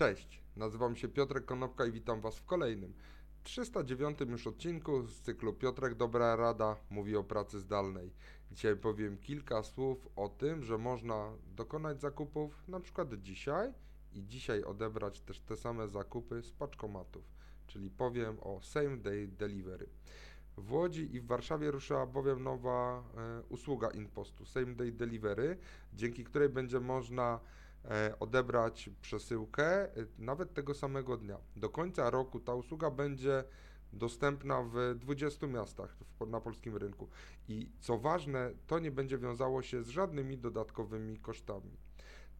Cześć, nazywam się Piotrek Konopka i witam Was w kolejnym 309 już odcinku z cyklu Piotrek Dobra Rada mówi o pracy zdalnej. Dzisiaj powiem kilka słów o tym, że można dokonać zakupów na przykład dzisiaj i dzisiaj odebrać też te same zakupy z paczkomatów, czyli powiem o Same Day Delivery. W Łodzi i w Warszawie ruszyła bowiem nowa e, usługa InPostu Same Day Delivery, dzięki której będzie można odebrać przesyłkę e, nawet tego samego dnia. Do końca roku ta usługa będzie dostępna w 20 miastach na polskim rynku. I co ważne, to nie będzie wiązało się z żadnymi dodatkowymi kosztami.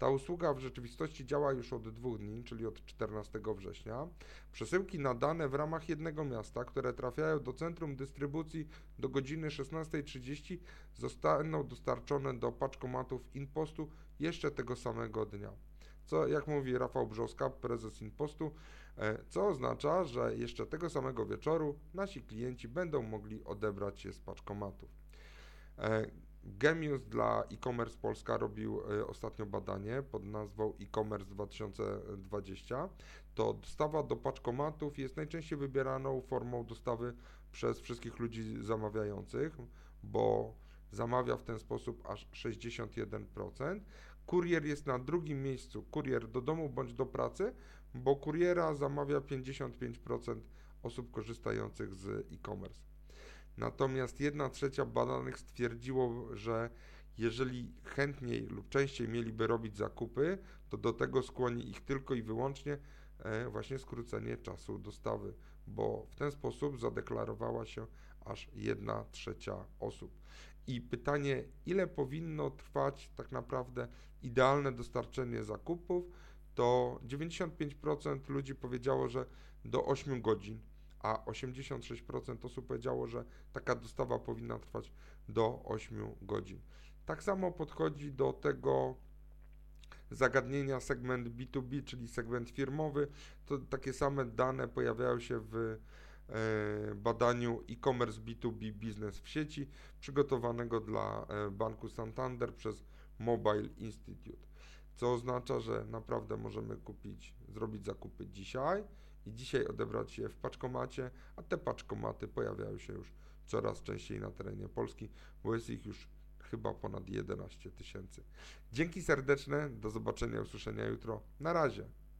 Ta usługa w rzeczywistości działa już od dwóch dni, czyli od 14 września. Przesyłki nadane w ramach jednego miasta, które trafiają do centrum dystrybucji do godziny 16.30 zostaną dostarczone do paczkomatów Inpostu jeszcze tego samego dnia. Co, jak mówi Rafał Brzoska, prezes Inpostu, e, co oznacza, że jeszcze tego samego wieczoru nasi klienci będą mogli odebrać je z paczkomatów. Gemius dla e-commerce Polska robił e, ostatnio badanie pod nazwą e-commerce 2020. To dostawa do paczkomatów jest najczęściej wybieraną formą dostawy przez wszystkich ludzi zamawiających, bo zamawia w ten sposób aż 61%. Kurier jest na drugim miejscu, kurier do domu bądź do pracy, bo kuriera zamawia 55% osób korzystających z e-commerce. Natomiast 1 trzecia badanych stwierdziło, że jeżeli chętniej lub częściej mieliby robić zakupy, to do tego skłoni ich tylko i wyłącznie e, właśnie skrócenie czasu dostawy, bo w ten sposób zadeklarowała się aż 1 trzecia osób. I pytanie, ile powinno trwać tak naprawdę idealne dostarczenie zakupów, to 95% ludzi powiedziało, że do 8 godzin a 86% osób powiedziało, że taka dostawa powinna trwać do 8 godzin. Tak samo podchodzi do tego zagadnienia segment B2B, czyli segment firmowy. To takie same dane pojawiają się w e, badaniu e-commerce B2B biznes w sieci, przygotowanego dla e, Banku Santander przez Mobile Institute. Co oznacza, że naprawdę możemy kupić, zrobić zakupy dzisiaj i dzisiaj odebrać je w paczkomacie, a te paczkomaty pojawiają się już coraz częściej na terenie Polski, bo jest ich już chyba ponad 11 tysięcy. Dzięki serdeczne, do zobaczenia usłyszenia jutro. Na razie.